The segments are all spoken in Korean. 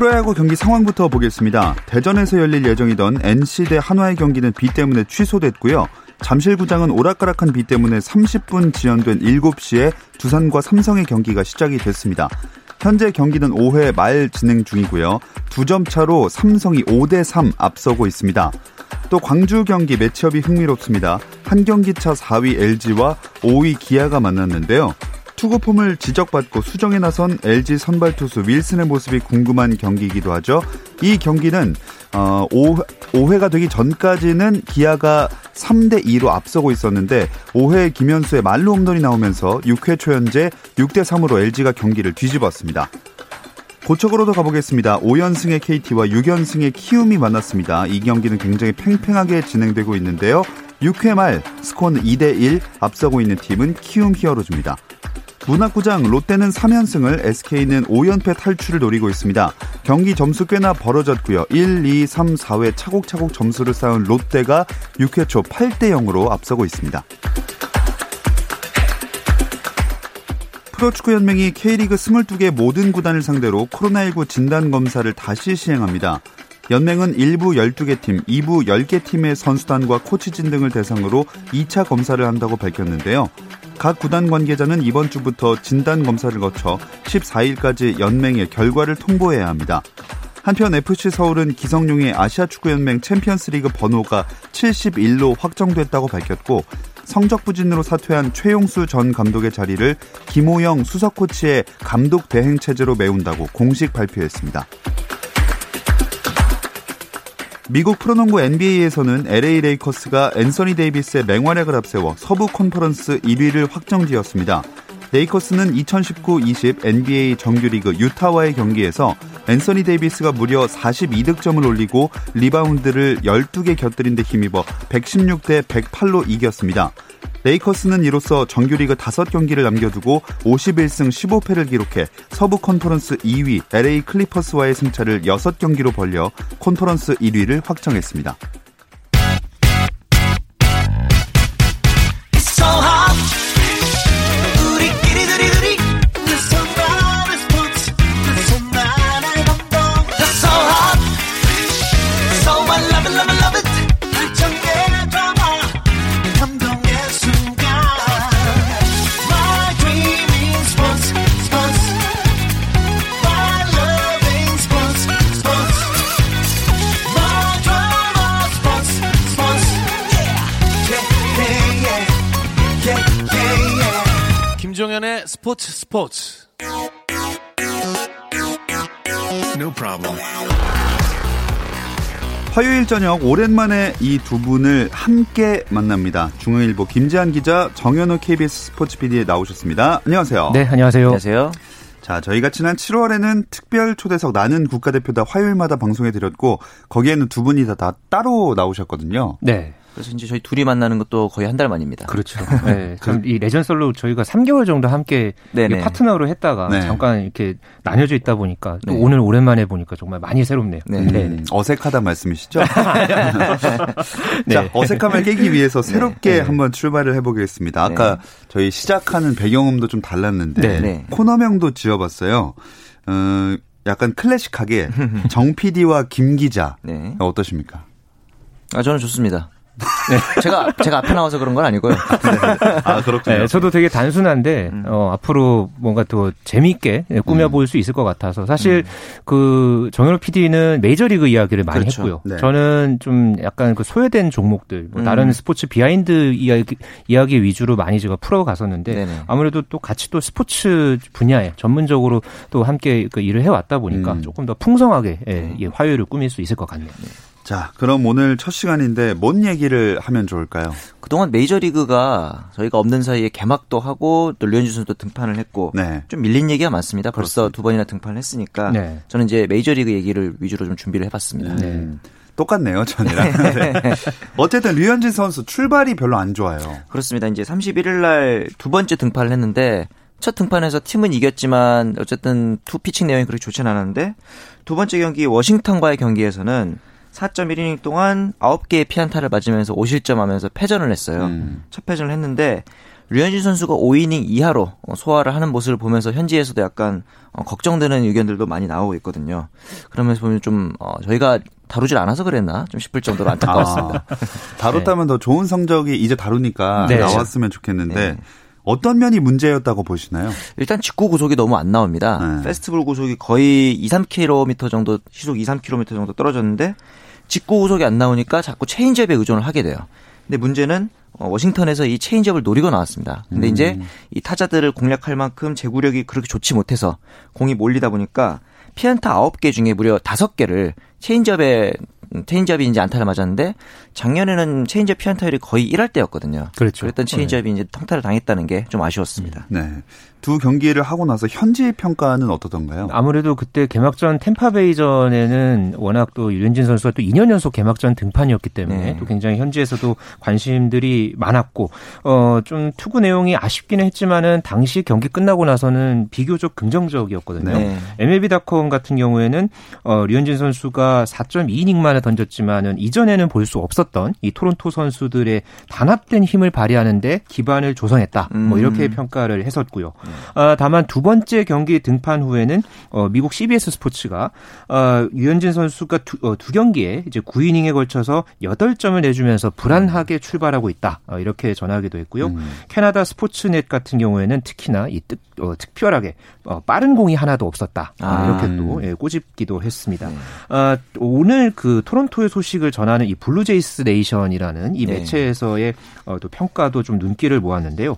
프로야구 경기 상황부터 보겠습니다. 대전에서 열릴 예정이던 NC 대 한화의 경기는 비 때문에 취소됐고요. 잠실구장은 오락가락한 비 때문에 30분 지연된 7시에 두산과 삼성의 경기가 시작이 됐습니다. 현재 경기는 5회 말 진행 중이고요. 두 점 차로 삼성이 5대 3 앞서고 있습니다. 또 광주 경기 매치업이 흥미롭습니다. 한 경기 차 4위 LG와 5위 기아가 만났는데요. 투구폼을 지적받고 수정에 나선 LG 선발 투수 윌슨의 모습이 궁금한 경기이기도 하죠. 이 경기는 어, 5, 회 가 되기 전까지는 기아가 3대 2로 앞서고 있었는데 5회 김현수의 말로 홈런이 나오면서 6회 초 현재 6대 3으로 LG가 경기를 뒤집었습니다. 고척으로도 가보겠습니다. 5연승의 KT와 6연승의 키움이 만났습니다. 이 경기는 굉장히 팽팽하게 진행되고 있는데요. 6회 말 스코어는 2대 1 앞서고 있는 팀은 키움 히어로즈입니다. 문학구장 롯데는 3연승을 SK는 5연패 탈출을 노리고 있습니다. 경기 점수 꽤나 벌어졌고요. 1, 2, 3, 4회 차곡차곡 점수를 쌓은 롯데가 6회 초 8대 0으로 앞서고 있습니다. 프로축구연맹이 K리그 22개 모든 구단을 상대로 코로나19 진단검사를 다시 시행합니다. 연맹은 1부 12개 팀, 2부 10개 팀의 선수단과 코치진 등을 대상으로 2차 검사를 한다고 밝혔는데요. 각 구단 관계자는 이번 주부터 진단 검사를 거쳐 14일까지 연맹에 결과를 통보해야 합니다. 한편 FC 서울은 기성용의 아시아 축구연맹 챔피언스리그 번호가 71로 확정됐다고 밝혔고 성적 부진으로 사퇴한 최용수 전 감독의 자리를 김호영 수석 코치의 감독 대행 체제로 메운다고 공식 발표했습니다. 미국 프로농구 NBA에서는 LA 레이커스가 앤서니 데이비스의 맹활약을 앞세워 서부 컨퍼런스 1위를 확정지었습니다. 레이커스는 2019-20 NBA 정규리그 유타와의 경기에서 앤서니 데이비스가 무려 42득점을 올리고 리바운드를 12개 곁들인 데 힘입어 116대 108로 이겼습니다. 레이커스는 이로써 정규리그 5경기를 남겨두고 51승 15패를 기록해 서부 컨퍼런스 2위 LA 클리퍼스와의 승차를 6경기로 벌려 컨퍼런스 1위를 확정했습니다. 김종현의 스포츠 스포츠. No problem. 화요일 저녁 오랜만에 이 두 분을 함께 만납니다. 중앙일보 김지한 기자, 정현호 KBS 스포츠 PD에 나오셨습니다. 안녕하세요. 네, 안녕하세요. 안녕하세요. 자, 저희가 지난 7월에는 특별 초대석 나는 국가대표다 화요일마다 방송해 드렸고 거기에는 두 분이 다, 다 따로 나오셨거든요. 네. 그래서 이제 저희 둘이 만나는 것도 거의 한 달 만입니다. 그렇죠. 네. 이 레전설로 저희가 3개월 정도 함께 파트너로 했다가 네. 잠깐 이렇게 나뉘어져 있다 보니까 또 네. 오늘 오랜만에 보니까 정말 많이 새롭네요. 네. 네. 음, 어색하다 말씀이시죠? 네. 자, 어색함을 깨기 위해서 새롭게 네. 한번 출발을 해보겠습니다. 아까 저희 시작하는 배경음도 좀 달랐는데 코너명도 지어봤어요. 어, 약간 클래식하게 정 PD와 김 기자 어떠십니까? 아, 저는 좋습니다. 네. 제가 제가 앞에 나와서 그런 건 아니고요. 아 그렇군요. 네, 저도 되게 단순한데 음. 어, 앞으로 뭔가 더 재미있게 꾸며볼 음. 수 있을 것 같아서 사실 음. 그 정현호 PD는 메이저리그 이야기를 많이 그렇죠. 했고요. 네. 저는 좀 약간 그 소외된 종목들, 뭐 다른 음. 스포츠 behind 이야기, 이야기 위주로 많이 제가 풀어갔었는데 네네. 아무래도 또 같이 또 스포츠 분야에 전문적으로 또 함께 그 일을 해왔다 보니까 음. 조금 더 풍성하게 예, 예, 화요일을 꾸밀 수 있을 것 같네요. 자, 그럼 오늘 첫 시간인데 뭔 얘기를 하면 좋을까요? 그동안 메이저리그가 저희가 없는 사이에 개막도 하고 또 류현진 선수도 등판을 했고 네. 좀 밀린 얘기가 많습니다. 벌써 그렇습니다. 두 번이나 등판을 했으니까 네. 저는 이제 메이저리그 얘기를 위주로 좀 준비를 해봤습니다. 네. 똑같네요, 전이랑. 네. 어쨌든 류현진 선수 출발이 별로 안 좋아요. 그렇습니다. 이제 31일 날 두 번째 등판을 했는데 첫 등판에서 팀은 이겼지만 어쨌든 투 피칭 내용이 그렇게 좋지는 않았는데 두 번째 경기 워싱턴과의 경기에서는 4.1이닝 동안 9개의 피안타를 맞으면서 5실점 하면서 패전을 했어요. 음. 첫 패전을 했는데 류현진 선수가 5이닝 이하로 소화를 하는 모습을 보면서 현지에서도 약간 어, 걱정되는 의견들도 많이 나오고 있거든요. 그러면서 보면 좀 어, 저희가 다루질 않아서 그랬나 좀 싶을 정도로 안타까웠습니다. 아, 다뤘다면 네. 더 좋은 성적이 이제 다루니까 네. 나왔으면 좋겠는데 네. 어떤 면이 문제였다고 보시나요? 일단 직구 구속이 너무 안 나옵니다. 네. 패스트볼 구속이 거의 2, 3km 정도 시속 2, 3km 정도 떨어졌는데 직구 구속이 안 나오니까 자꾸 체인지업에 의존을 하게 돼요. 근데 문제는 어, 워싱턴에서 이 체인지업을 노리고 나왔습니다. 근데 음. 이제 이 타자들을 공략할 만큼 제구력이 그렇게 좋지 못해서 공이 몰리다 보니까 피안타 9개 중에 무려 5개를 체인지업에 체인지업이 이제 안타를 맞았는데 작년에는 체인지업 피안타율이 거의 1할 때였거든요. 그렇죠. 그랬던 체인지업이 네. 이제 통타를 당했다는 게 좀 아쉬웠습니다. 네. 두 경기를 하고 나서 현지 평가는 어떻던가요? 아무래도 그때 개막전 템파베이전에는 워낙 또 류현진 선수가 또 2년 연속 개막전 등판이었기 때문에 네. 또 굉장히 현지에서도 관심들이 많았고 어 좀 투구 내용이 아쉽기는 했지만은 당시 경기 끝나고 나서는 비교적 긍정적이었거든요. 네. MLB.com 같은 경우에는 어 류현진 선수가 4.2이닝 만에 던졌지만은 이전에는 볼 수 없었던 이 토론토 선수들의 단합된 힘을 발휘하는데 기반을 조성했다. 뭐 음. 뭐 이렇게 평가를 했었고요. 어, 다만 두 번째 경기 등판 후에는 어, 미국 CBS 스포츠가 어, 유현진 선수가 두, 어, 두 경기에 이제 9이닝에 걸쳐서 8점을 내주면서 불안하게 출발하고 있다. 어, 이렇게 전하기도 했고요. 음. 캐나다 스포츠넷 같은 경우에는 특히나 이 특, 어, 특별하게 어, 빠른 공이 하나도 없었다. 어, 아. 이렇게 또 예, 꼬집기도 했습니다. 네. 어, 오늘 그 토론토의 소식을 전하는 이 블루제이스 네이션이라는 이 네. 매체에서의 어, 또 평가도 좀 눈길을 모았는데요.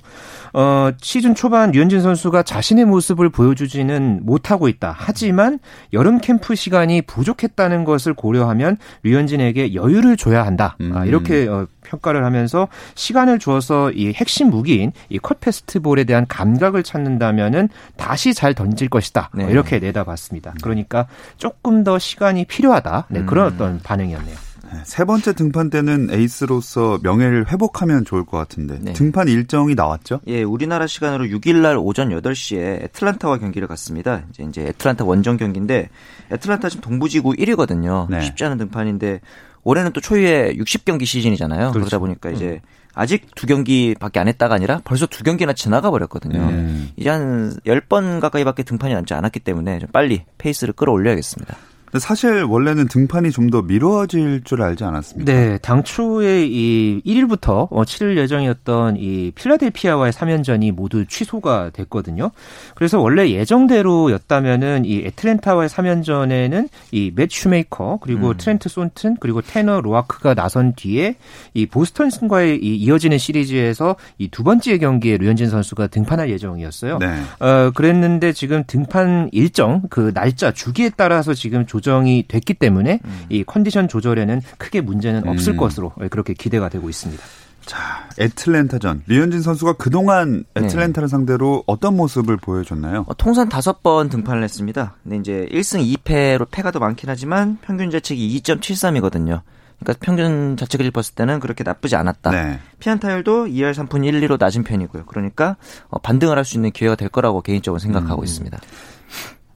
어, 시즌 초반 류현진 선수가 자신의 모습을 보여주지는 못하고 있다. 하지만 여름 캠프 시간이 부족했다는 것을 고려하면 류현진에게 여유를 줘야 한다. 아, 음. 아, 이렇게 어, 평가를 하면서 시간을 주어서 이 핵심 무기인 이 컷 패스트볼에 대한 감각을 찾는다면은 다시 잘 던질 것이다. 네. 이렇게 내다봤습니다. 그러니까 조금 더 시간이 필요하다. 네, 그런 음. 어떤 반응이었네요. 네, 세 번째 등판 때는 에이스로서 명예를 회복하면 좋을 것 같은데 네. 등판 일정이 나왔죠? 예, 우리나라 시간으로 6일 날 오전 8시에 애틀란타와 경기를 갔습니다. 이제 이제 애틀란타 원정 경기인데 애틀란타 지금 동부지구 1위거든요. 네. 쉽지 않은 등판인데 올해는 또 초유의 60경기 시즌이잖아요. 그렇죠. 그러다 보니까 이제 음. 아직 두 경기밖에 안 했다가 아니라 벌써 두 경기나 지나가 버렸거든요. 음. 이제 한 10번 가까이밖에 등판이 남지 않았기 때문에 좀 빨리 페이스를 끌어올려야겠습니다. 사실 원래는 등판이 좀 더 미뤄질 줄 알지 않았습니까? 네, 당초에 이 1일부터 어, 치를 예정이었던 이 필라델피아와의 3연전이 모두 취소가 됐거든요. 그래서 원래 예정대로였다면은 이 애틀랜타와의 3연전에는 이 맷 슈메이커 그리고 음. 트렌트 손튼 그리고 테너 로아크가 나선 뒤에 이 보스턴과의 이 이어지는 시리즈에서 이 두 번째 경기에 류현진 선수가 등판할 예정이었어요. 네. 어, 그랬는데 지금 등판 일정 그 날짜 주기에 따라서 지금 조 조정이 됐기 때문에 음. 이 컨디션 조절에는 크게 문제는 없을 음. 것으로 그렇게 기대가 되고 있습니다. 자, 애틀랜타전. 류현진 선수가 그동안 네. 애틀랜타를 네. 상대로 어떤 모습을 보여줬나요? 어, 통산 다섯 번 등판을 했습니다. 근데 이제 1승 2패로 패가 더 많긴 하지만 평균 자책이 2.73이거든요. 그러니까 평균 자책을 봤을 때는 그렇게 나쁘지 않았다. 네. 피안 타율도 2할 3푼 1, 2로 낮은 편이고요. 그러니까 어, 반등을 할 수 있는 기회가 될 거라고 개인적으로 생각하고 음. 있습니다.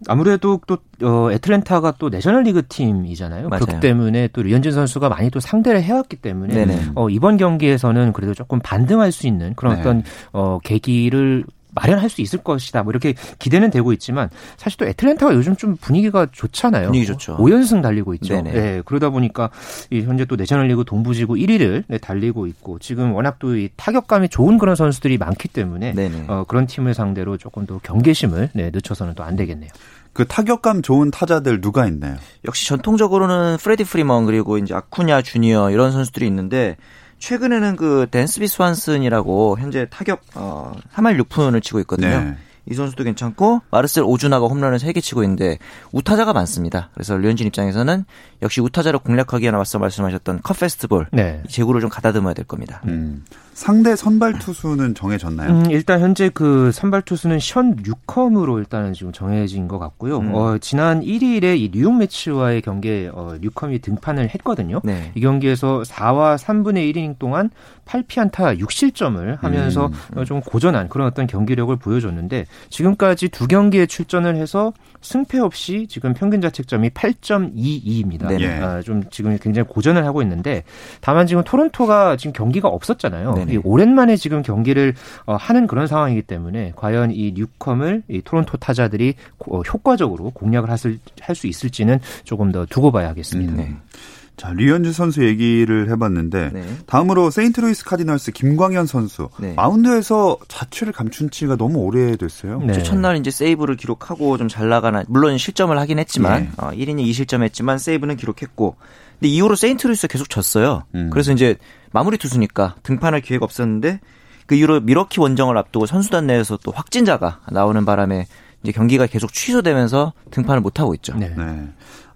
아무래도 또 어, 애틀랜타가 또 내셔널리그 팀이잖아요. 맞아요. 그렇기 때문에 또 류현진 선수가 많이 또 상대를 해왔기 때문에 어, 이번 경기에서는 그래도 조금 반등할 수 있는 그런 네. 어떤 어, 계기를 마련할 수 있을 것이다. 뭐 이렇게 기대는 되고 있지만 사실 또 애틀랜타가 요즘 좀 분위기가 좋잖아요. 분위기 좋죠. 5연승 달리고 있죠. 네네. 네, 그러다 보니까 이 현재 또 내셔널리그 동부지구 1위를 네, 달리고 있고 지금 워낙 또 이 타격감이 좋은 그런 선수들이 많기 때문에 어, 그런 팀을 상대로 조금 더 경계심을 네, 늦춰서는 또 안 되겠네요. 그 타격감 좋은 타자들 누가 있나요? 역시 전통적으로는 프레디 프리먼 그리고 이제 아쿠냐 주니어 이런 선수들이 있는데 최근에는 그 댄스비 스완슨이라고 현재 타격 어 3할 6푼을 치고 있거든요. 네. 이 선수도 괜찮고 마르셀 오주나가 홈런을 3개 치고 있는데 우타자가 많습니다. 그래서 류현진 입장에서는 역시 우타자를 공략하기 위해 앞서 말씀하셨던 컷 패스트볼 네. 제구를 좀 가다듬어야 될 겁니다. 음. 상대 선발 투수는 정해졌나요? 음, 일단 현재 그 선발 투수는 션 뉴컴으로 일단은 지금 정해진 것 같고요. 음. 어, 지난 1일에 이 뉴욕 매치와의 경기에 어, 뉴컴이 등판을 했거든요. 네. 이 경기에서 4와 3분의 1이닝 동안 8피안타 6실점을 하면서 음. 어, 좀 고전한 그런 어떤 경기력을 보여줬는데 지금까지 두 경기에 출전을 해서 승패 없이 지금 평균 자책점이 8.22입니다. 네. 아, 좀 지금 굉장히 고전을 하고 있는데 다만 지금 토론토가 지금 경기가 없었잖아요. 이 오랜만에 지금 경기를 어, 하는 그런 상황이기 때문에 과연 이 뉴컴을 이 토론토 타자들이 어, 효과적으로 공략을 할 수 있을지는 조금 더 두고 봐야 하겠습니다. 음, 네. 자, 류현진 선수 얘기를 해봤는데 네. 다음으로 세인트루이스 카디널스 김광현 선수 네. 마운드에서 자취를 감춘 지가 너무 오래됐어요. 네. 첫날 이제 세이브를 기록하고 좀 잘 나가나 물론 실점을 하긴 했지만 네. 어, 1이닝 2실점했지만 세이브는 기록했고 근데 이후로 세인트루이스 계속 졌어요. 음. 그래서 이제 마무리 투수니까 등판할 기회가 없었는데 그 이후로 밀워키 원정을 앞두고 선수단 내에서 또 확진자가 나오는 바람에 이제 경기가 계속 취소되면서 등판을 못 하고 있죠. 네.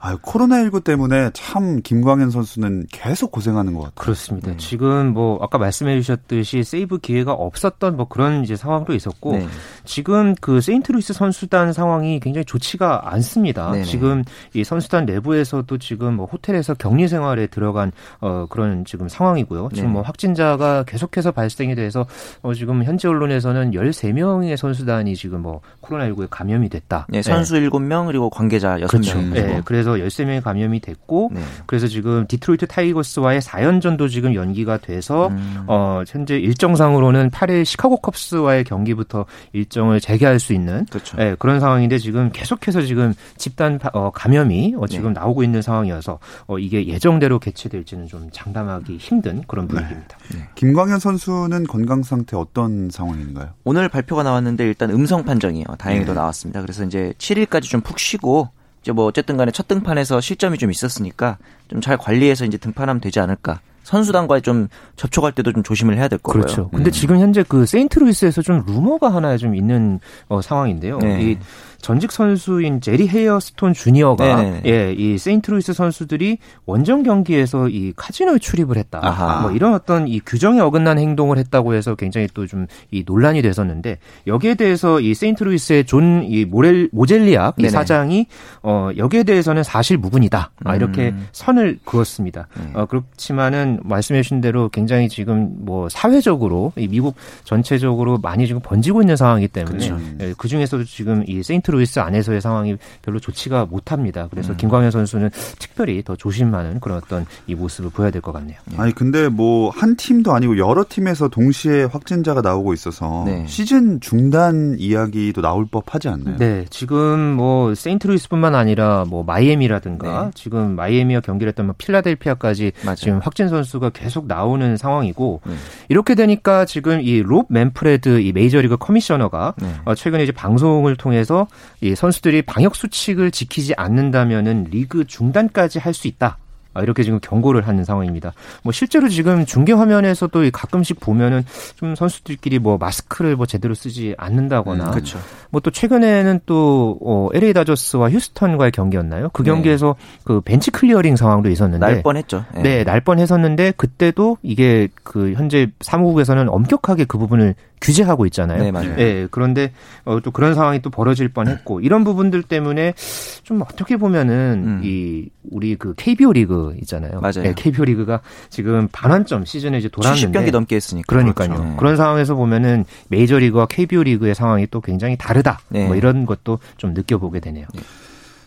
네. 아, 코로나19 때문에 참 김광현 선수는 계속 고생하는 것 같아요. 그렇습니다. 네. 지금 뭐 아까 말씀해 주셨듯이 세이브 기회가 없었던 뭐 그런 이제 상황도 있었고 네. 지금 그 세인트루이스 선수단 상황이 굉장히 좋지가 않습니다. 네네. 지금 이 선수단 내부에서도 지금 뭐 호텔에서 격리 생활에 들어간 어 그런 지금 상황이고요. 지금 네. 뭐 확진자가 계속해서 발생이 돼서 어 지금 현지 언론에서는 13명의 선수단이 지금 뭐 코로나19에 감염이 됐다. 네, 선수 네. 7명 그리고 관계자 6명. 그렇죠. 네, 그래서 해서 13명이 감염이 됐고 네. 그래서 지금 디트로이트 타이거스와의 4연전도 지금 연기가 돼서 음. 어 현재 일정상으로는 8일 시카고 컵스와의 경기부터 일정을 재개할 수 있는 그렇죠. 네, 그런 상황인데 지금 계속해서 지금 집단 어, 감염이 어, 지금 네. 나오고 있는 상황이어서 어, 이게 예정대로 개최될지는 좀 장담하기 힘든 그런 네. 분위기입니다. 네. 김광현 선수는 건강 상태 어떤 상황인가요? 오늘 발표가 나왔는데 일단 음성 판정이요. 다행히도 네. 나왔습니다. 그래서 이제 7일까지 좀 푹 쉬고 이제 뭐 어쨌든 간에 첫 등판에서 실점이 좀 있었으니까 좀 잘 관리해서 이제 등판하면 되지 않을까. 선수단과의 좀 접촉할 때도 좀 조심을 해야 될 거고요. 그렇죠. 근데 음. 지금 현재 그 세인트루이스에서 좀 루머가 하나 좀 있는 어, 상황인데요. 네. 이 전직 선수인 제리 헤어스톤 주니어가 네네. 예, 이 세인트루이스 선수들이 원정 경기에서 이 카지노에 출입을 했다. 아하. 뭐 이런 어떤 이 규정에 어긋난 행동을 했다고 해서 굉장히 또 좀 이 논란이 됐었는데 여기에 대해서 이 세인트루이스의 존 이 모렐 모젤리악 이 사장이 어 여기에 대해서는 사실 무근이다. 아, 이렇게 음. 선을 그었습니다. 음. 어 그렇지만은 말씀해 주신 대로 굉장히 지금 뭐 사회적으로 이 미국 전체적으로 많이 지금 번지고 있는 상황이기 때문에 그렇죠. 예, 그 중에서도 지금 이 세인트 루이스 안에서의 상황이 별로 좋지가 못합니다. 그래서 음. 김광현 선수는 특별히 더 조심하는 그런 어떤 이 모습을 보여야 될 것 같네요. 예. 아니 근데 뭐 한 팀도 아니고 여러 팀에서 동시에 확진자가 나오고 있어서 네. 시즌 중단 이야기도 나올 법하지 않나요? 네, 지금 뭐 세인트루이스뿐만 아니라 뭐 마이애미라든가 네. 지금 마이애미와 경기를 했던 뭐 필라델피아까지 맞아요. 지금 확진 선수가 계속 나오는 상황이고 네. 이렇게 되니까 지금 이 롭 맨프레드 이 메이저리그 커미셔너가 네. 어, 최근에 이제 방송을 통해서 이 선수들이 방역 수칙을 지키지 않는다면은 리그 중단까지 할 수 있다. 아, 이렇게 지금 경고를 하는 상황입니다. 뭐 실제로 지금 중계 화면에서도 가끔씩 보면은 좀 선수들끼리 뭐 마스크를 뭐 제대로 쓰지 않는다거나, 음, 그렇죠. 뭐 또 최근에는 또 어, LA 다저스와 휴스턴과의 경기였나요? 그 네. 경기에서 네. 그 벤치 클리어링 상황도 있었는데 날 뻔했죠. 네. 네, 날 뻔했었는데 그때도 이게 그 현재 사무국에서는 엄격하게 그 부분을 규제하고 있잖아요. 네, 맞아요. 네, 그런데 어, 또 그런 상황이 또 벌어질 뻔했고 이런 부분들 때문에 좀 어떻게 보면은 음. 이 우리 그 KBO 리그 있잖아요. 맞아요. 네, KBO 리그가 지금 반환점 시즌에 이제 돌았는데 70경기 넘게 했으니까. 그러니까요. 그렇죠. 네. 그런 상황에서 보면은 메이저 리그와 KBO 리그의 상황이 또 굉장히 다르다. 네. 뭐 이런 것도 좀 느껴보게 되네요. 네.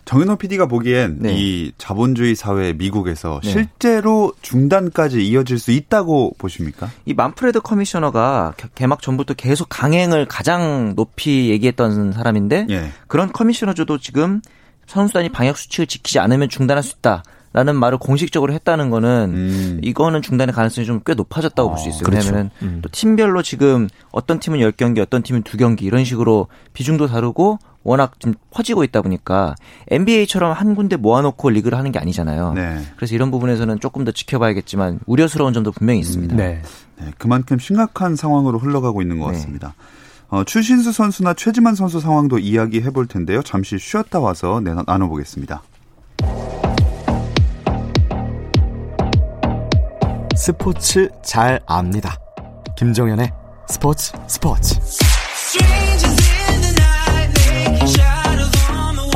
정현호 PD가 보기엔 네. 이 자본주의 사회 미국에서 네. 실제로 중단까지 이어질 수 있다고 보십니까? 이 만프레드 커미셔너가 개막 전부터 계속 강행을 가장 높이 얘기했던 사람인데 네. 그런 커미셔너조도 지금 선수단이 방역 수칙을 지키지 않으면 중단할 수 있다. 라는 말을 공식적으로 했다는 거는 음. 이거는 중단의 가능성이 좀 꽤 높아졌다고 어, 볼수 있어요. 그렇죠. 왜냐하면 음. 또 팀별로 지금 어떤 팀은 10경기, 어떤 팀은 2경기 이런 식으로 비중도 다르고 워낙 좀 퍼지고 있다 보니까 NBA처럼 한 군데 모아놓고 리그를 하는 게 아니잖아요. 네. 그래서 이런 부분에서는 조금 더 지켜봐야겠지만 우려스러운 점도 분명히 있습니다. 네. 네. 그만큼 심각한 상황으로 흘러가고 있는 것 네. 같습니다. 어, 추신수 선수나 최지만 선수 상황도 이야기해 볼 텐데요. 잠시 쉬었다 와서 나눠보겠습니다. 스포츠 잘 압니다. 김정현의 스포츠 스포츠.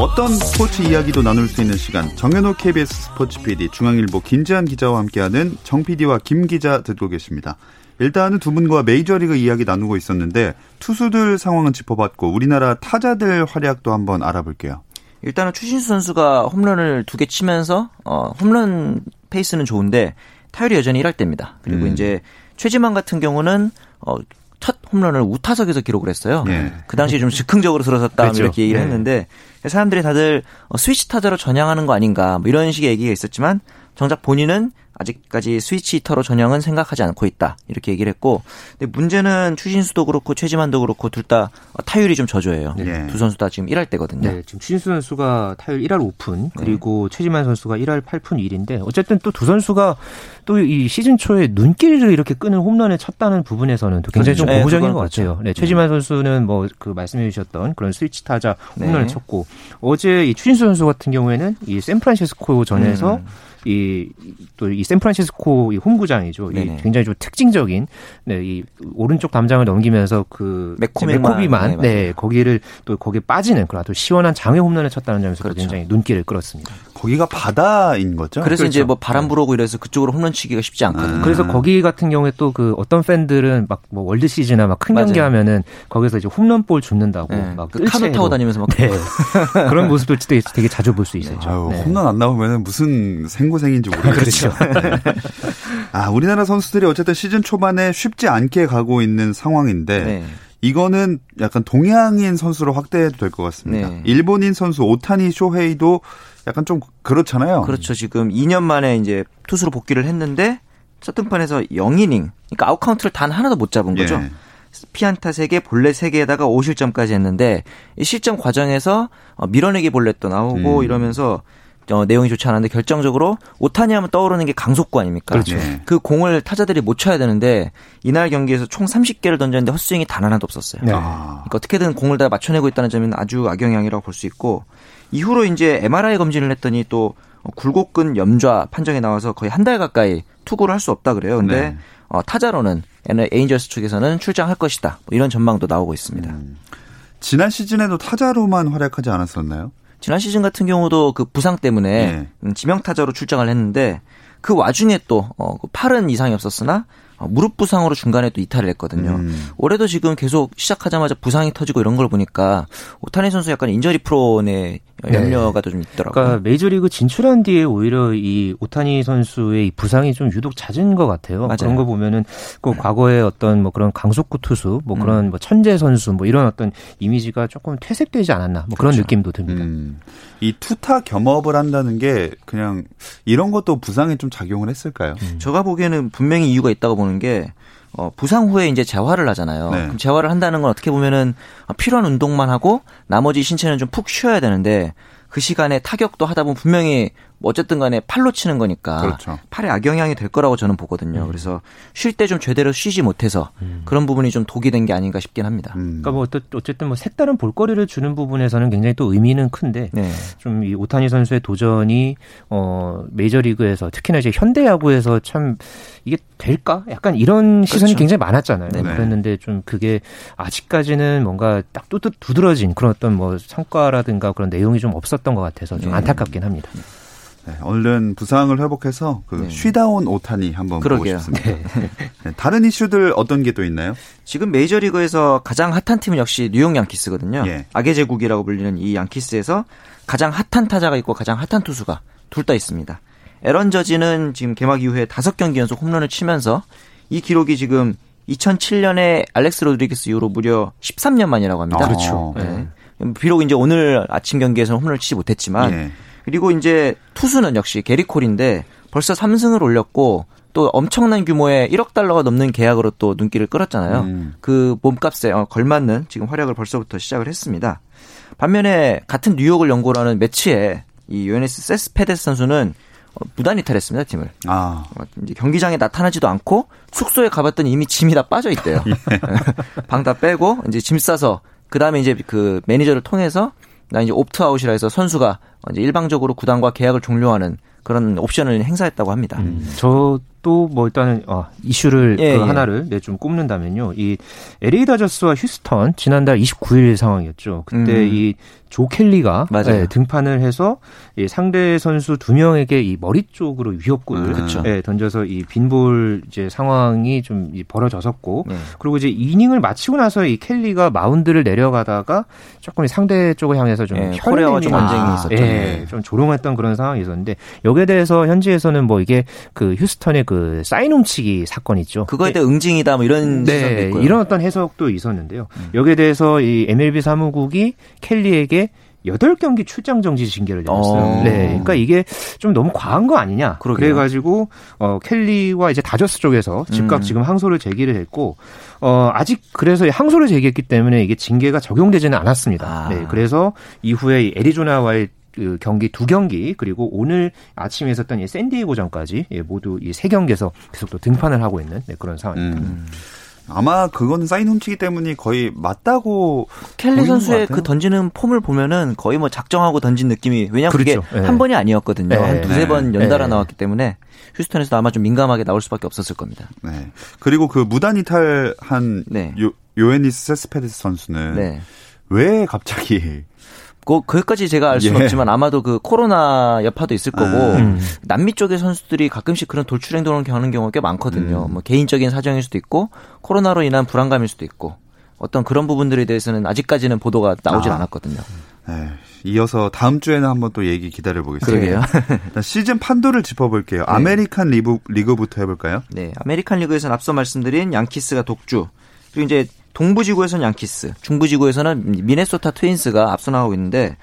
어떤 스포츠 이야기도 나눌 수 있는 시간 정현호 KBS 스포츠 PD 중앙일보 김지한 기자와 함께하는 정 PD와 김 기자 듣고 계십니다. 일단은 두 분과 메이저리그 이야기 나누고 있었는데 투수들 상황은 짚어봤고 우리나라 타자들 활약도 한번 알아볼게요. 일단은 추신수 선수가 홈런을 두 개 치면서 어, 홈런 페이스는 좋은데 타율이 여전히 1할 때입니다. 그리고 음. 이제 최지만 같은 경우는 어, 첫 홈런을 우타석에서 기록을 했어요. 네. 그 당시에 좀 즉흥적으로 들어섰다 그렇죠. 이렇게 얘기를 네. 했는데 사람들이 다들 어, 스위치 타자로 전향하는 거 아닌가 뭐 이런 식의 얘기가 있었지만 정작 본인은 아직까지 스위치 히터로 전형은 생각하지 않고 있다. 이렇게 얘기를 했고. 근데 문제는 추신수도 그렇고 최지만도 그렇고 둘 다 타율이 좀 저조해요. 네. 두 선수 다 지금 1할 때거든요. 네, 지금 추신수 선수가 타율 1할 5푼 그리고 네. 최지만 선수가 1할 8푼 1인데 어쨌든 또 두 선수가 또 이 시즌 초에 눈길을 이렇게 끄는 홈런을 쳤다는 부분에서는 또 굉장히 그렇죠. 좀 고무적인 것 그렇죠. 같아요. 네, 최지만 선수는 뭐 그 말씀해 주셨던 그런 스위치 타자 홈런을 네. 쳤고 어제 이 추신수 선수 같은 경우에는 이 샌프란시스코 전에서 음. 이 또 이 샌프란시스코 이 홈구장이죠. 이 굉장히 좀 특징적인 네, 이 오른쪽 담장을 넘기면서 그 맥코비만 네, 네, 거기를 또 거기에 빠지는 그런 아주 시원한 장외 홈런을 쳤다는 점에서 그렇죠. 굉장히 눈길을 끌었습니다. 거기가 바다인 거죠? 그래서 그렇죠. 이제 뭐 바람 네. 불어오고 이래서 그쪽으로 홈런 치기가 쉽지 않거든요. 아. 그래서 거기 같은 경우에 또 그 어떤 팬들은 막 뭐 월드 시즌이나 막 큰 경기 하면은 거기서 이제 홈런볼 줍는다고 네. 막 그 카누 타고 다니면서 막 네. 그런 모습들 되게, 되게 자주 볼 수 있어요. 아유, 네. 홈런 안 나오면은 무슨 생 고생인지 모르겠죠. 그렇죠. 네. 아 우리나라 선수들이 어쨌든 시즌 초반에 쉽지 않게 가고 있는 상황인데. 네. 이거는 약간 동양인 선수로 확대해도 될 것 같습니다. 네. 일본인 선수 오타니 쇼헤이도 약간 좀 그렇잖아요. 그렇죠. 지금 2년 만에 이제 투수로 복귀를 했는데 첫 등판에서 0이닝, 그러니까 아웃 카운트를 단 하나도 못 잡은 거죠. 예. 피안타 3개, 볼넷 3개에다가 5실점까지 했는데 이 실점 과정에서 어, 밀어내기 볼넷도 나오고 음. 이러면서 어, 내용이 좋지 않았는데 결정적으로 오타니 하면 떠오르는 게 강속구 아닙니까? 그렇죠. 네. 그 공을 타자들이 못 쳐야 되는데 이날 경기에서 총 30개를 던졌는데 헛스윙이 단 하나도 없었어요. 네. 그러니까 어떻게든 공을 다 맞춰내고 있다는 점은 아주 악영향이라고 볼 수 있고 이후로 이제 MRI 검진을 했더니 또 굴곡근 염좌 판정이 나와서 거의 한 달 가까이 투구를 할 수 없다 그래요. 근데 네. 어, 타자로는 에인절스 측에서는 출장할 것이다. 뭐 이런 전망도 나오고 있습니다. 음. 지난 시즌에도 타자로만 활약하지 않았었나요? 지난 시즌 같은 경우도 그 부상 때문에 네. 지명 타자로 출장을 했는데 그 와중에 또 어, 그 팔은 이상이 없었으나 어, 무릎 부상으로 중간에 또 이탈을 했거든요. 음. 올해도 지금 계속 시작하자마자 부상이 터지고 이런 걸 보니까 오타니 선수 약간 인저리 프론의 염려가 네. 좀 있더라고요. 그러니까 메이저리그 진출한 뒤에 오히려 이 오타니 선수의 이 부상이 좀 유독 잦은 것 같아요. 맞아요. 그런 거 보면은 그 과거에 어떤 뭐 그런 강속구 투수, 뭐 음. 그런 뭐 천재 선수, 뭐 이런 어떤 이미지가 조금 퇴색되지 않았나, 뭐 그런 그렇죠. 느낌도 듭니다. 음. 이 투타 겸업을 한다는 게 그냥 이런 것도 부상에 좀 작용을 했을까요? 음. 제가 보기에는 분명히 이유가 있다고 보는 게 어, 부상 후에 이제 재활을 하잖아요. 네. 그럼 재활을 한다는 건 어떻게 보면은 필요한 운동만 하고 나머지 신체는 좀 푹 쉬어야 되는데 그 시간에 타격도 하다 보면 분명히 뭐 어쨌든 간에 팔로 치는 거니까 그렇죠. 팔에 악영향이 될 거라고 저는 보거든요. 음. 그래서 쉴 때 좀 제대로 쉬지 못해서 음. 그런 부분이 좀 독이 된 게 아닌가 싶긴 합니다. 음. 그러니까 뭐 어쨌든 뭐 색다른 볼거리를 주는 부분에서는 굉장히 또 의미는 큰데 네. 좀이 오타니 선수의 도전이 어 메이저리그에서 특히나 이제 현대야구에서 참 이게 될까? 약간 이런 시선이 그렇죠. 굉장히 많았잖아요. 네 그랬는데 좀 그게 아직까지는 뭔가 딱 두드러진 그런 어떤 뭐 성과라든가 그런 내용이 좀 없었던 것 같아서 좀 네. 안타깝긴 합니다. 네, 얼른 부상을 회복해서 그 네. 쉬다 온 오타니 한번 그러게요. 보고 싶습니다. 네. 네. 다른 이슈들 어떤 게 또 있나요? 지금 메이저리그에서 가장 핫한 팀은 역시 뉴욕 양키스거든요. 예. 악의 제국이라고 불리는 이 양키스에서 가장 핫한 타자가 있고 가장 핫한 투수가 둘 다 있습니다. 에런 저지는 지금 개막 이후에 다섯 경기 연속 홈런을 치면서 이 기록이 지금 2007년에 알렉스 로드리게스 이후로 무려 13년 만이라고 합니다. 아, 그렇죠. 네. 비록 이제 오늘 아침 경기에서는 홈런을 치지 못했지만 예. 그리고 이제 투수는 역시 게리 콜인데 벌써 3승을 올렸고 또 엄청난 규모의 1억 달러가 넘는 계약으로 또 눈길을 끌었잖아요. 음. 그 몸값에 어, 걸맞는 지금 활약을 벌써부터 시작을 했습니다. 반면에 같은 뉴욕을 연고로 하는 매치에 이 요네스 세스페데스 선수는 무단 이탈했습니다 팀을. 아. 어, 이제 경기장에 나타나지도 않고 숙소에 가봤더니 이미 짐이 다 빠져 있대요. 예. 방다 빼고 이제 짐 싸서 그 다음에 이제 그 매니저를 통해서 나 이제 옵트아웃이라 해서 선수가 이제 일방적으로 구단과 계약을 종료하는 그런 옵션을 행사했다고 합니다. 음. 저 도뭐 일단은 어, 이슈를 예, 그 예. 하나를 네, 좀 꼽는다면요. 이 LA 다저스와 휴스턴 지난달 29일 상황이었죠. 그때 음. 이조 켈리가 네, 등판을 해서 이 상대 선수 두 명에게 이 머리 쪽으로 위협구를 음, 네, 던져서 이 빈볼 이제 상황이 좀 벌어졌었고 네. 그리고 이제 이닝을 마치고 나서 이 켈리가 마운드를 내려가다가 조금 상대 쪽을 향해서 좀 예, 혈액이 좀 언쟁이 있었죠. 예, 좀 조롱했던 그런 상황이 있었는데 여기에 대해서 현지에서는 뭐 이게 그 휴스턴의 그 사인 훔치기 사건 있죠. 그거에 대해 응징이다 뭐 이런 네, 이런 어떤 해석도 있었는데요. 음. 여기에 대해서 이 MLB 사무국이 켈리에게 8경기 출장 정지 징계를 내렸어요. 어. 네. 그러니까 이게 좀 너무 과한 거 아니냐. 그러게요. 그래가지고, 어, 켈리와 이제 다저스 쪽에서 즉각 음. 지금 항소를 제기를 했고, 어, 아직 그래서 항소를 제기했기 때문에 이게 징계가 적용되지는 않았습니다. 아. 네. 그래서 이후에 애리조나와의 그 경기 두 경기 그리고 오늘 아침에 있었던 이 샌디에고전까지 예, 모두 이 세 경기에서 계속 또 등판을 하고 있는 네, 그런 상황입니다. 음. 아마 그거는 사인 훔치기 때문에 거의 맞다고 켈리 선수의 그 던지는 폼을 보면은 거의 뭐 작정하고 던진 느낌이 왜냐하면 그렇죠. 그게 네. 한 번이 아니었거든요. 네. 한 두세 네. 번 연달아 네. 나왔기 때문에 휴스턴에서도 아마 좀 민감하게 나올 수밖에 없었을 겁니다. 네. 그리고 그 무단 이탈한 네. 요 요에니스 세스페데스 선수는 네. 왜 갑자기 그, 거기까지 제가 알 수는 예. 없지만 아마도 그 코로나 여파도 있을 거고 아, 음. 남미 쪽의 선수들이 가끔씩 그런 돌출 행동을 하는 경우가 꽤 많거든요. 음. 뭐 개인적인 사정일 수도 있고 코로나로 인한 불안감일 수도 있고 어떤 그런 부분들에 대해서는 아직까지는 보도가 나오질 아. 않았거든요. 네. 이어서 다음 주에는 한번 또 얘기 기다려 보겠습니다. 시즌 판도를 짚어볼게요. 네. 아메리칸 리그, 리그부터 해볼까요? 네, 아메리칸 리그에서는 앞서 말씀드린 양키스가 독주 그리고 이제 동부지구에서는 양키스, 중부지구에서는 미네소타 트윈스가 앞서 나가고 있는데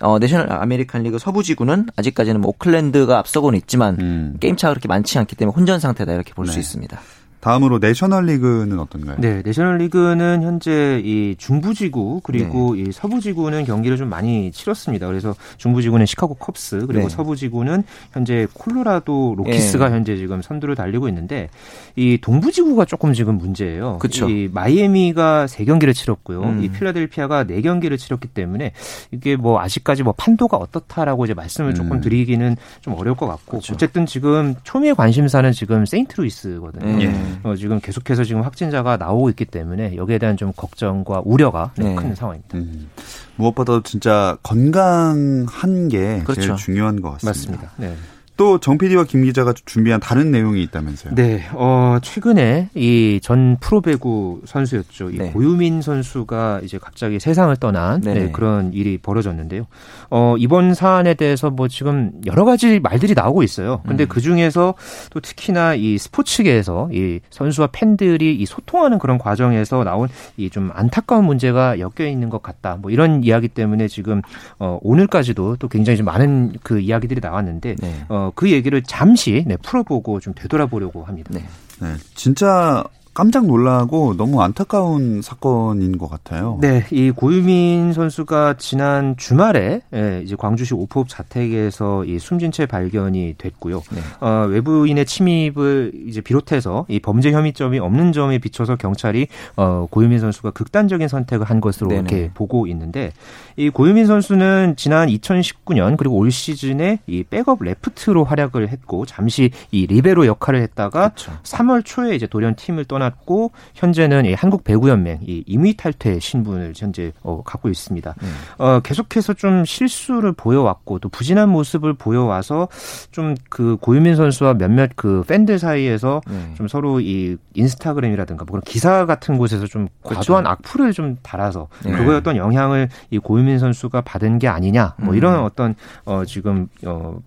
어, 내셔널 아메리칸 리그 서부지구는 아직까지는 뭐 오클랜드가 앞서고는 있지만 음. 게임 차가 그렇게 많지 않기 때문에 혼전 상태다 이렇게 볼수 네. 있습니다. 다음으로 내셔널리그는 어떤가요? 네, 내셔널리그는 현재 이 중부지구 그리고 네. 이 서부지구는 경기를 좀 많이 치렀습니다. 그래서 중부지구는 시카고 컵스 그리고 네. 서부지구는 현재 콜로라도 로키스가 네. 현재 지금 선두를 달리고 있는데 이 동부지구가 조금 지금 문제예요. 그렇죠. 이 마이애미가 세 경기를 치렀고요. 음. 이 필라델피아가 네 경기를 치렀기 때문에 이게 뭐 아직까지 뭐 판도가 어떻다라고 이제 말씀을 조금 음. 드리기는 좀 어려울 것 같고 그렇죠. 어쨌든 지금 초미의 관심사는 지금 세인트루이스거든요. 음. 어, 지금 계속해서 지금 확진자가 나오고 있기 때문에 여기에 대한 좀 걱정과 우려가 네. 큰 상황입니다. 음. 무엇보다도 진짜 건강한 게 그렇죠. 제일 중요한 것 같습니다. 맞습니다. 네. 또정 PD와 김 기자가 준비한 다른 내용이 있다면서요? 네, 어, 최근에 이 전 프로배구 선수였죠. 이 네. 고유민 선수가 이제 갑자기 세상을 떠난 네, 그런 일이 벌어졌는데요. 어, 이번 사안에 대해서 뭐 지금 여러 가지 말들이 나오고 있어요. 근데 음. 그 중에서 또 특히나 이 스포츠계에서 이 선수와 팬들이 이 소통하는 그런 과정에서 나온 이 좀 안타까운 문제가 엮여 있는 것 같다. 뭐 이런 이야기 때문에 지금 어, 오늘까지도 또 굉장히 좀 많은 그 이야기들이 나왔는데 네. 어, 그 얘기를 잠시 네, 풀어보고 좀 되돌아보려고 합니다. 네. 네. 진짜 깜짝 놀라고 너무 안타까운 사건인 것 같아요. 네, 이 고유민 선수가 지난 주말에 예, 이제 광주시 오포읍 자택에서 이 숨진 채 발견이 됐고요. 네. 어, 외부인의 침입을 이제 비롯해서 이 범죄 혐의점이 없는 점에 비춰서 경찰이 어, 고유민 선수가 극단적인 선택을 한 것으로 네네. 이렇게 보고 있는데 이 고유민 선수는 지난 2019년 그리고 올 시즌에 이 백업 레프트로 활약을 했고 잠시 이 리베로 역할을 했다가 그렇죠. 3월 초에 이제 돌연 팀을 떠나 떠났고 현재는 이 한국 배구연맹 이 임의 탈퇴 신분을 현재 어, 갖고 있습니다. 음. 어, 계속해서 좀 실수를 보여왔고 또 부진한 모습을 보여와서 좀 그 고유민 선수와 몇몇 그 팬들 사이에서 음. 좀 서로 이 인스타그램이라든가 뭐 그런 기사 같은 곳에서 좀 그렇죠. 과도한 악플을 좀 달아서 네. 그거에 어떤 영향을 이 고유민 선수가 받은 게 아니냐 뭐 이런 음. 어떤 어 지금 어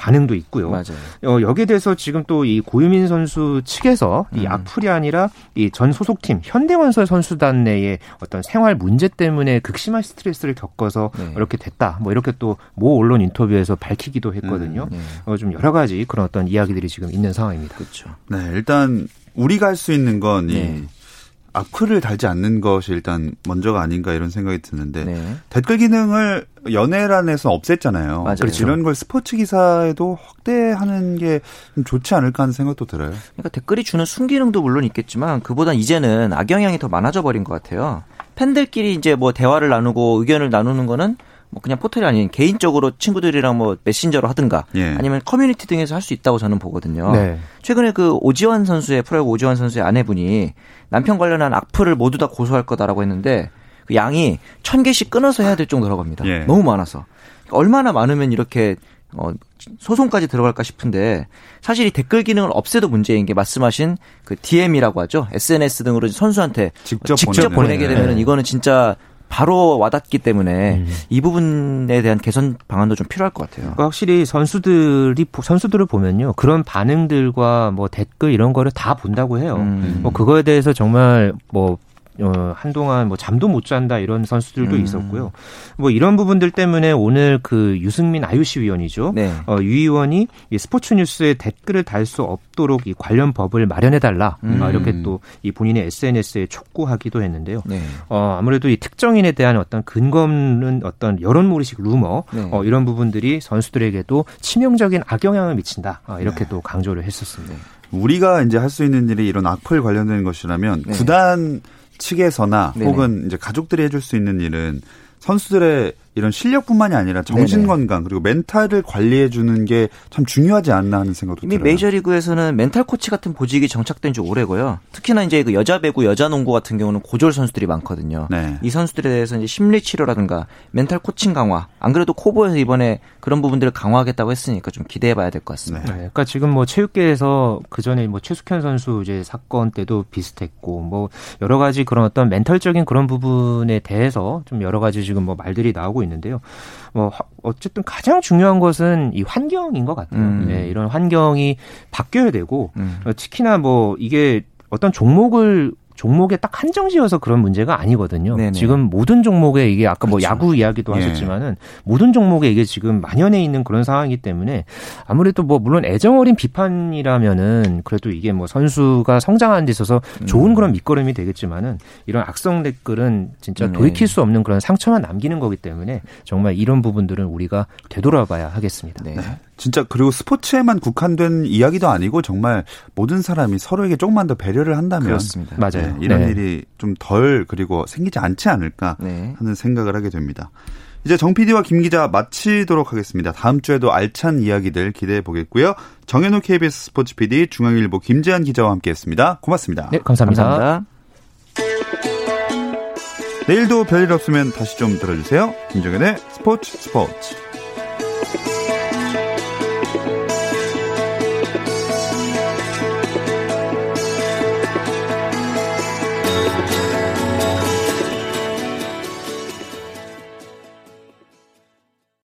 반응도 있고요. 맞아요. 어, 여기에 대해서 지금 또 이 고유민 선수 측에서 이 음. 악플이 아니라 이 전 소속팀 현대건설 선수단 내의 어떤 생활 문제 때문에 극심한 스트레스를 겪어서 네. 이렇게 됐다. 뭐 이렇게 또 모 언론 인터뷰에서 밝히기도 했거든요. 음, 네. 어, 좀 여러 가지 그런 어떤 이야기들이 지금 있는 상황입니다. 그렇죠. 네, 일단 우리가 할 수 있는 건이 네. 악플을 달지 않는 것이 일단 먼저가 아닌가 이런 생각이 드는데 네. 댓글 기능을 연예란에서 없앴잖아요. 맞아요. 그렇죠. 이런 걸 스포츠 기사에도 확대하는 게좀 좋지 않을까 하는 생각도 들어요. 그러니까 댓글이 주는 순기능도 물론 있겠지만 그보다 이제는 악영향이 더 많아져 버린 것 같아요. 팬들끼리 이제 뭐 대화를 나누고 의견을 나누는 거는 뭐 그냥 포털이 아닌 개인적으로 친구들이랑 뭐 메신저로 하든가 예. 아니면 커뮤니티 등에서 할 수 있다고 저는 보거든요. 네. 최근에 그 오지환 선수의 프로야구 오지환 선수의 아내분이 남편 관련한 악플을 모두 다 고소할 거다라고 했는데 그 양이 천 개씩 끊어서 해야 될 정도라고 합니다. 예. 너무 많아서 얼마나 많으면 이렇게 어, 소송까지 들어갈까 싶은데 사실 이 댓글 기능을 없애도 문제인 게 말씀하신 그 DM이라고 하죠. SNS 등으로 선수한테 직접, 직접 보내게 되면 네. 이거는 진짜 바로 와닿기 때문에 음. 이 부분에 대한 개선 방안도 좀 필요할 것 같아요. 그러니까 확실히 선수들이 선수들을 보면요 그런 반응들과 뭐 댓글 이런 거를 다 본다고 해요. 음. 뭐 그거에 대해서 정말 뭐 어, 한동안 뭐 잠도 못 잔다 이런 선수들도 음. 있었고요. 뭐 이런 부분들 때문에 오늘 그 유승민 아유시 위원이죠. 네. 어, 유 의원이 이 스포츠 뉴스에 댓글을 달 수 없도록 이 관련 법을 마련해 달라 음. 어, 이렇게 또 이 본인의 SNS에 촉구하기도 했는데요. 네. 어, 아무래도 이 특정인에 대한 어떤 근거 없는 어떤 여론몰이식 루머 네. 어, 이런 부분들이 선수들에게도 치명적인 악영향을 미친다 어, 이렇게 네. 또 강조를 했었습니다. 우리가 이제 할 수 있는 일이 이런 악플 관련된 것이라면 네. 구단 측에서나 네네. 혹은 이제 가족들이 해줄 수 있는 일은 선수들의 이런 실력뿐만이 아니라 정신 건강 그리고 멘탈을 관리해 주는 게 참 중요하지 않나 하는 생각도 이미 들어요. 메이저리그에서는 멘탈 코치 같은 보직이 정착된 지 오래고요. 특히나 이제 그 여자 배구, 여자 농구 같은 경우는 고졸 선수들이 많거든요. 네. 이 선수들에 대해서 이제 심리 치료라든가 멘탈 코칭 강화. 안 그래도 코보에서 이번에 그런 부분들을 강화하겠다고 했으니까 좀 기대해 봐야 될 것 같습니다. 네. 그러니까 지금 뭐 체육계에서 그 전에 뭐 최숙현 선수 이제 사건 때도 비슷했고 뭐 여러 가지 그런 어떤 멘탈적인 그런 부분에 대해서 좀 여러 가지 지금 뭐 말들이 나오고 있는 데요. 뭐 어쨌든 가장 중요한 것은 이 환경인 것 같아요. 음. 네, 이런 환경이 바뀌어야 되고 음. 특히나 뭐 이게 어떤 종목을 종목에 딱 한정지어서 그런 문제가 아니거든요. 네네. 지금 모든 종목에 이게 아까 뭐 그렇죠. 뭐 야구 이야기도 예. 하셨지만은 모든 종목에 이게 지금 만연해 있는 그런 상황이기 때문에 아무래도 뭐 물론 애정 어린 비판이라면은 그래도 이게 뭐 선수가 성장하는 데 있어서 좋은 음. 그런 밑거름이 되겠지만은 이런 악성 댓글은 진짜 네. 돌이킬 수 없는 그런 상처만 남기는 거기 때문에 정말 이런 부분들은 우리가 되돌아봐야 하겠습니다. 네. 진짜 그리고 스포츠에만 국한된 이야기도 아니고 정말 모든 사람이 서로에게 조금만 더 배려를 한다면 그렇습니다. 맞아요. 네, 이런 네. 일이 좀 덜 그리고 생기지 않지 않을까 네. 하는 생각을 하게 됩니다. 이제 정 PD와 김 기자 마치도록 하겠습니다. 다음 주에도 알찬 이야기들 기대해 보겠고요. 정현우 KBS 스포츠 PD, 중앙일보 김재한 기자와 함께했습니다. 고맙습니다. 네, 감사합니다. 감사합니다. 내일도 별일 없으면 다시 좀 들어주세요. 김정현의 스포츠 스포츠.